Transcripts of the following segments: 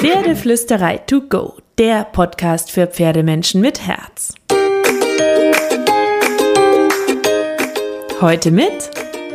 Pferdeflüsterei to go, der Podcast für Pferdemenschen mit Herz. Heute mit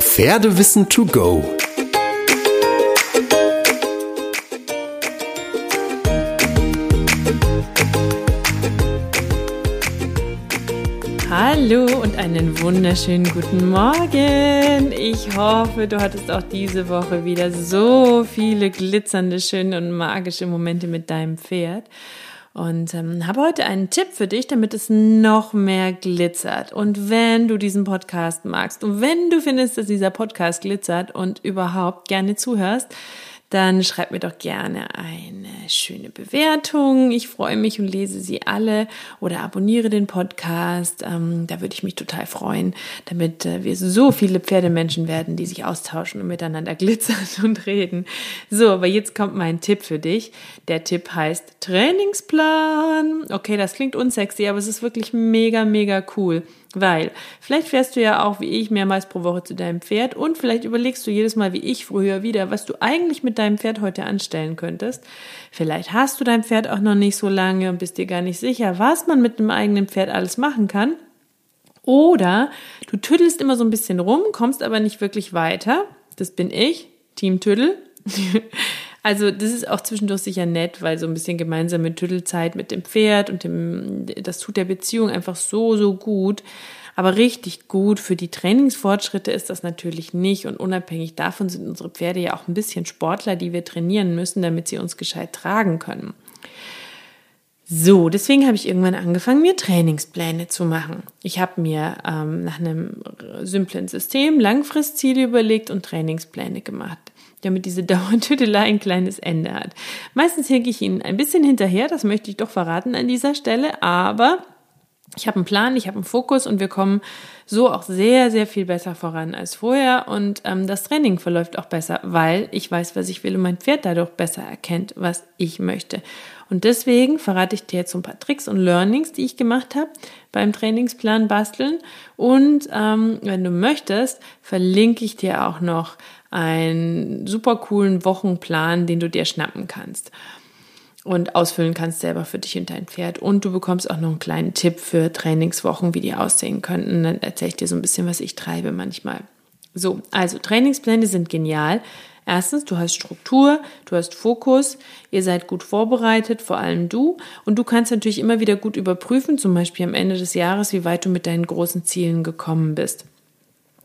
Pferdewissen to go. Hallo und einen wunderschönen guten Morgen. Ich hoffe, du hattest auch diese Woche wieder so viele glitzernde, schöne und magische Momente mit deinem Pferd. Und ähm, habe heute einen Tipp für dich, damit es noch mehr glitzert. Und wenn du diesen Podcast magst und wenn du findest, dass dieser Podcast glitzert und überhaupt gerne zuhörst, dann schreib mir doch gerne eine schöne Bewertung. Ich freue mich und lese sie alle oder abonniere den Podcast. Ähm, da würde ich mich total freuen, damit äh, wir so viele Pferdemenschen werden, die sich austauschen und miteinander glitzern und reden. So, aber jetzt kommt mein Tipp für dich. Der Tipp heißt Trainingsplan. Okay, das klingt unsexy, aber es ist wirklich mega, mega cool. Weil vielleicht fährst du ja auch wie ich mehrmals pro Woche zu deinem Pferd und vielleicht überlegst du jedes Mal wie ich früher wieder, was du eigentlich mit deinem Pferd heute anstellen könntest. Vielleicht hast du dein Pferd auch noch nicht so lange und bist dir gar nicht sicher, was man mit einem eigenen Pferd alles machen kann. Oder du tüddelst immer so ein bisschen rum, kommst aber nicht wirklich weiter. Das bin ich, Team Tüddel. Also das ist auch zwischendurch sicher nett, weil so ein bisschen gemeinsame Tüddelzeit mit dem Pferd und dem, das tut der Beziehung einfach so, so gut. Aber richtig gut für die Trainingsfortschritte ist das natürlich nicht. Und unabhängig davon sind unsere Pferde ja auch ein bisschen Sportler, die wir trainieren müssen, damit sie uns gescheit tragen können. So, deswegen habe ich irgendwann angefangen, mir Trainingspläne zu machen. Ich habe mir ähm, nach einem simplen System Langfristziele überlegt und Trainingspläne gemacht damit diese Dauertüdelei ein kleines Ende hat. Meistens hinke ich Ihnen ein bisschen hinterher, das möchte ich doch verraten an dieser Stelle, aber ich habe einen Plan, ich habe einen Fokus und wir kommen so auch sehr, sehr viel besser voran als vorher und ähm, das Training verläuft auch besser, weil ich weiß, was ich will und mein Pferd dadurch besser erkennt, was ich möchte. Und deswegen verrate ich dir jetzt so ein paar Tricks und Learnings, die ich gemacht habe beim Trainingsplan basteln. Und ähm, wenn du möchtest, verlinke ich dir auch noch einen super coolen Wochenplan, den du dir schnappen kannst und ausfüllen kannst selber für dich und dein Pferd. Und du bekommst auch noch einen kleinen Tipp für Trainingswochen, wie die aussehen könnten. Dann erzähle ich dir so ein bisschen, was ich treibe manchmal. So, also Trainingspläne sind genial. Erstens, du hast Struktur, du hast Fokus, ihr seid gut vorbereitet, vor allem du. Und du kannst natürlich immer wieder gut überprüfen, zum Beispiel am Ende des Jahres, wie weit du mit deinen großen Zielen gekommen bist.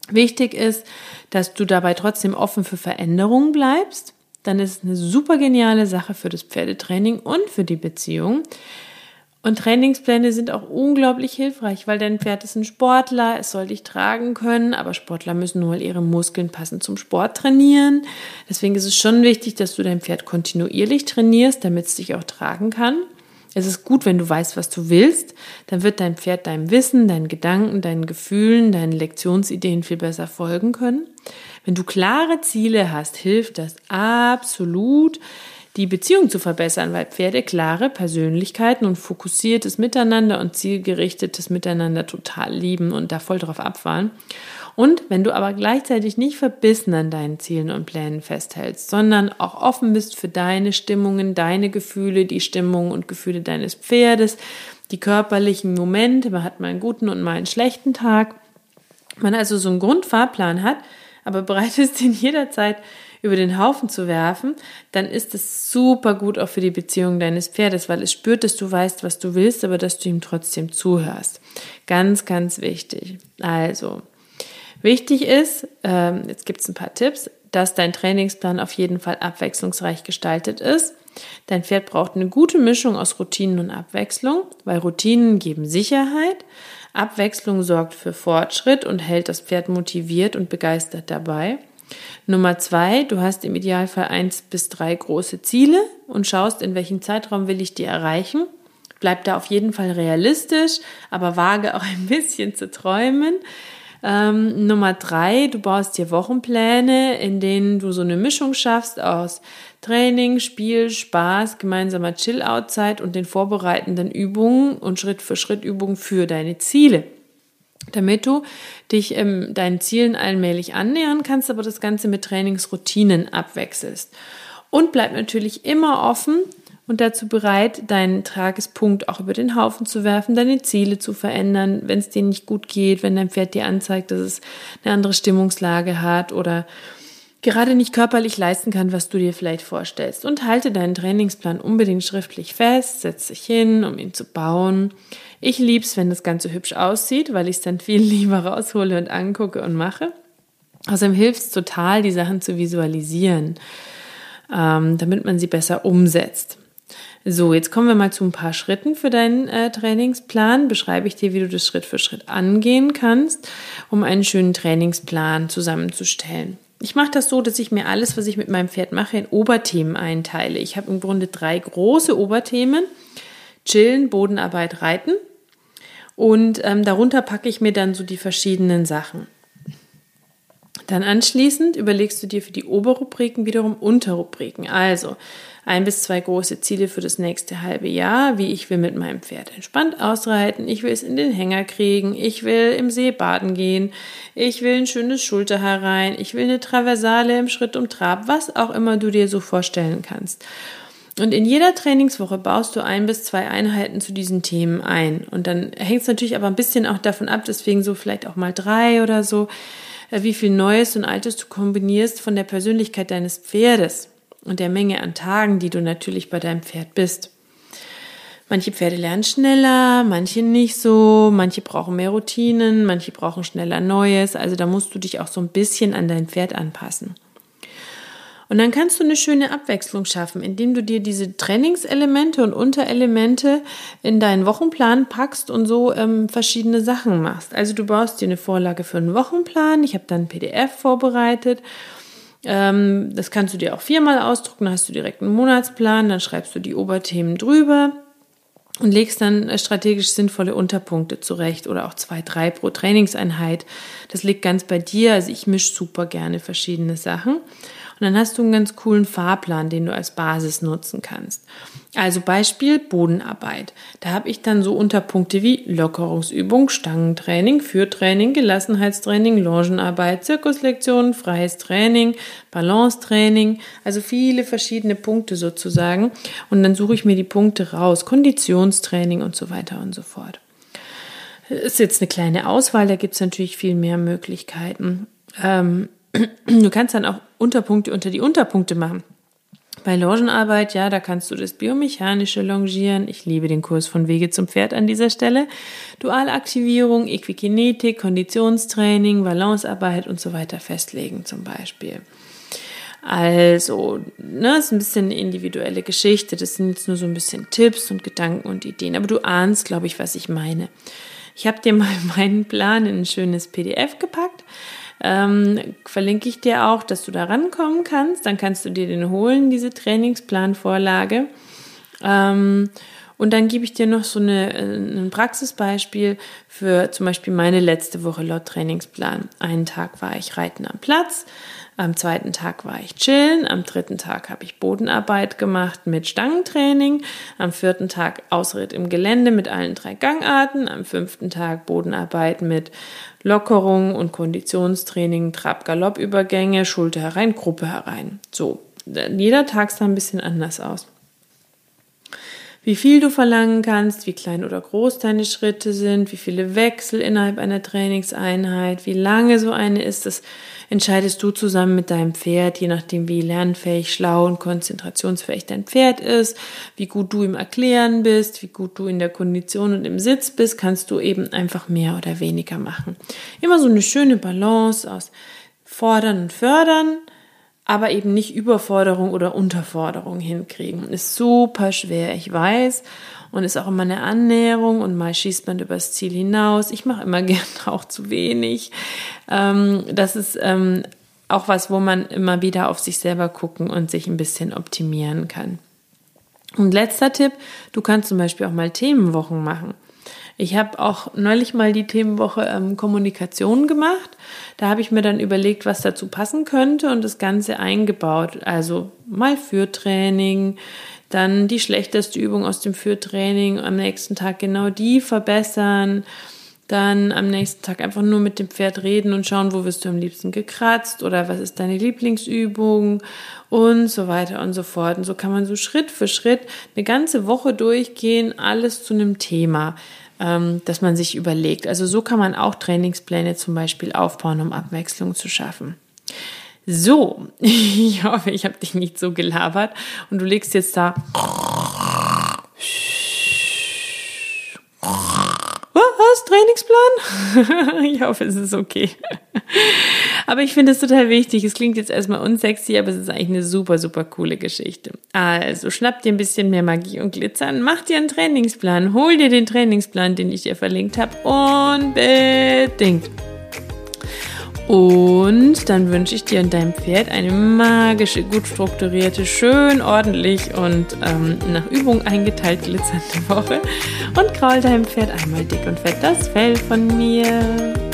Wichtig ist, dass du dabei trotzdem offen für Veränderungen bleibst. Dann ist es eine super geniale Sache für das Pferdetraining und für die Beziehung. Und Trainingspläne sind auch unglaublich hilfreich, weil dein Pferd ist ein Sportler, es soll dich tragen können, aber Sportler müssen nur ihre Muskeln passend zum Sport trainieren. Deswegen ist es schon wichtig, dass du dein Pferd kontinuierlich trainierst, damit es dich auch tragen kann. Es ist gut, wenn du weißt, was du willst, dann wird dein Pferd deinem Wissen, deinen Gedanken, deinen Gefühlen, deinen Lektionsideen viel besser folgen können. Wenn du klare Ziele hast, hilft das absolut, die Beziehung zu verbessern, weil Pferde klare Persönlichkeiten und fokussiertes Miteinander und zielgerichtetes Miteinander total lieben und da voll drauf abfahren. Und wenn du aber gleichzeitig nicht verbissen an deinen Zielen und Plänen festhältst, sondern auch offen bist für deine Stimmungen, deine Gefühle, die Stimmungen und Gefühle deines Pferdes, die körperlichen Momente, man hat mal einen guten und mal einen schlechten Tag, man also so einen Grundfahrplan hat, aber bereit ist, ihn jederzeit über den Haufen zu werfen, dann ist es super gut auch für die Beziehung deines Pferdes, weil es spürt, dass du weißt, was du willst, aber dass du ihm trotzdem zuhörst. Ganz, ganz wichtig. Also, Wichtig ist, ähm, jetzt gibt es ein paar Tipps, dass dein Trainingsplan auf jeden Fall abwechslungsreich gestaltet ist. Dein Pferd braucht eine gute Mischung aus Routinen und Abwechslung, weil Routinen geben Sicherheit. Abwechslung sorgt für Fortschritt und hält das Pferd motiviert und begeistert dabei. Nummer zwei, du hast im Idealfall eins bis drei große Ziele und schaust, in welchem Zeitraum will ich die erreichen. Bleib da auf jeden Fall realistisch, aber wage auch ein bisschen zu träumen. Ähm, Nummer drei, du baust dir Wochenpläne, in denen du so eine Mischung schaffst aus Training, Spiel, Spaß, gemeinsamer Chill-Out-Zeit und den vorbereitenden Übungen und Schritt für Schritt Übungen für deine Ziele. Damit du dich ähm, deinen Zielen allmählich annähern kannst, aber das Ganze mit Trainingsroutinen abwechselst. Und bleib natürlich immer offen und dazu bereit, deinen Tagespunkt auch über den Haufen zu werfen, deine Ziele zu verändern, wenn es dir nicht gut geht, wenn dein Pferd dir anzeigt, dass es eine andere Stimmungslage hat oder gerade nicht körperlich leisten kann, was du dir vielleicht vorstellst. Und halte deinen Trainingsplan unbedingt schriftlich fest, setz dich hin, um ihn zu bauen. Ich lieb's, wenn das Ganze hübsch aussieht, weil ich es dann viel lieber raushole und angucke und mache. Außerdem hilft es total, die Sachen zu visualisieren, ähm, damit man sie besser umsetzt. So, jetzt kommen wir mal zu ein paar Schritten für deinen äh, Trainingsplan. Beschreibe ich dir, wie du das Schritt für Schritt angehen kannst, um einen schönen Trainingsplan zusammenzustellen. Ich mache das so, dass ich mir alles, was ich mit meinem Pferd mache, in Oberthemen einteile. Ich habe im Grunde drei große Oberthemen. Chillen, Bodenarbeit, Reiten. Und ähm, darunter packe ich mir dann so die verschiedenen Sachen. Dann anschließend überlegst du dir für die Oberrubriken wiederum Unterrubriken. Also ein bis zwei große Ziele für das nächste halbe Jahr, wie ich will mit meinem Pferd entspannt ausreiten, ich will es in den Hänger kriegen, ich will im See baden gehen, ich will ein schönes Schulterhaar rein, ich will eine Traversale im Schritt um Trab, was auch immer du dir so vorstellen kannst. Und in jeder Trainingswoche baust du ein bis zwei Einheiten zu diesen Themen ein. Und dann hängt es natürlich aber ein bisschen auch davon ab, deswegen so vielleicht auch mal drei oder so, äh, wie viel Neues und Altes du kombinierst von der Persönlichkeit deines Pferdes und der Menge an Tagen, die du natürlich bei deinem Pferd bist. Manche Pferde lernen schneller, manche nicht so, manche brauchen mehr Routinen, manche brauchen schneller Neues. Also da musst du dich auch so ein bisschen an dein Pferd anpassen. Und dann kannst du eine schöne Abwechslung schaffen, indem du dir diese Trainingselemente und Unterelemente in deinen Wochenplan packst und so ähm, verschiedene Sachen machst. Also du baust dir eine Vorlage für einen Wochenplan. Ich habe dann ein PDF vorbereitet. Ähm, das kannst du dir auch viermal ausdrucken, dann hast du direkt einen Monatsplan, dann schreibst du die Oberthemen drüber und legst dann äh, strategisch sinnvolle Unterpunkte zurecht oder auch zwei, drei pro Trainingseinheit. Das liegt ganz bei dir. Also ich mische super gerne verschiedene Sachen. Und dann hast du einen ganz coolen Fahrplan, den du als Basis nutzen kannst. Also Beispiel Bodenarbeit. Da habe ich dann so Unterpunkte wie Lockerungsübung, Stangentraining, Führtraining, Gelassenheitstraining, Longenarbeit, Zirkuslektionen, freies Training, Balancetraining, also viele verschiedene Punkte sozusagen. Und dann suche ich mir die Punkte raus, Konditionstraining und so weiter und so fort. Das ist jetzt eine kleine Auswahl, da gibt es natürlich viel mehr Möglichkeiten. Ähm, Du kannst dann auch Unterpunkte unter die Unterpunkte machen. Bei Longenarbeit, ja, da kannst du das biomechanische Longieren. Ich liebe den Kurs von Wege zum Pferd an dieser Stelle. Dualaktivierung, Equikinetik, Konditionstraining, Balancearbeit und so weiter festlegen zum Beispiel. Also, ne, ist ein bisschen eine individuelle Geschichte. Das sind jetzt nur so ein bisschen Tipps und Gedanken und Ideen. Aber du ahnst, glaube ich, was ich meine. Ich habe dir mal meinen Plan in ein schönes PDF gepackt ähm, verlinke ich dir auch, dass du da rankommen kannst. Dann kannst du dir den holen, diese Trainingsplanvorlage. Ähm, und dann gebe ich dir noch so eine, äh, ein Praxisbeispiel für zum Beispiel meine letzte Woche laut Trainingsplan. Einen Tag war ich reiten am Platz, am zweiten Tag war ich chillen, am dritten Tag habe ich Bodenarbeit gemacht mit Stangentraining, am vierten Tag Ausritt im Gelände mit allen drei Gangarten, am fünften Tag Bodenarbeit mit Lockerung und Konditionstraining, Trab-Galopp-Übergänge, Schulter herein, Gruppe herein. So, jeder Tag sah ein bisschen anders aus wie viel du verlangen kannst, wie klein oder groß deine Schritte sind, wie viele Wechsel innerhalb einer Trainingseinheit, wie lange so eine ist, das entscheidest du zusammen mit deinem Pferd, je nachdem wie lernfähig, schlau und konzentrationsfähig dein Pferd ist, wie gut du im Erklären bist, wie gut du in der Kondition und im Sitz bist, kannst du eben einfach mehr oder weniger machen. Immer so eine schöne Balance aus fordern und fördern, aber eben nicht Überforderung oder Unterforderung hinkriegen. Ist super schwer, ich weiß. Und ist auch immer eine Annäherung und mal schießt man übers Ziel hinaus. Ich mache immer gern auch zu wenig. Ähm, das ist ähm, auch was, wo man immer wieder auf sich selber gucken und sich ein bisschen optimieren kann. Und letzter Tipp, du kannst zum Beispiel auch mal Themenwochen machen. Ich habe auch neulich mal die Themenwoche ähm, Kommunikation gemacht. Da habe ich mir dann überlegt, was dazu passen könnte und das Ganze eingebaut. Also mal Führtraining, dann die schlechteste Übung aus dem Führtraining, am nächsten Tag genau die verbessern. Dann am nächsten Tag einfach nur mit dem Pferd reden und schauen, wo wirst du am liebsten gekratzt oder was ist deine Lieblingsübung und so weiter und so fort. Und so kann man so Schritt für Schritt eine ganze Woche durchgehen, alles zu einem Thema, ähm, das man sich überlegt. Also so kann man auch Trainingspläne zum Beispiel aufbauen, um Abwechslung zu schaffen. So, ich hoffe, ich habe dich nicht so gelabert und du legst jetzt da Was? Trainingsplan? ich hoffe, es ist okay. Aber ich finde es total wichtig. Es klingt jetzt erstmal unsexy, aber es ist eigentlich eine super, super coole Geschichte. Also schnapp dir ein bisschen mehr Magie und Glitzer an, mach dir einen Trainingsplan, hol dir den Trainingsplan, den ich dir verlinkt habe, unbedingt. Und dann wünsche ich dir und deinem Pferd eine magische, gut strukturierte, schön ordentlich und ähm, nach Übung eingeteilt glitzernde Woche. Und kraul deinem Pferd einmal dick und fett das Fell von mir.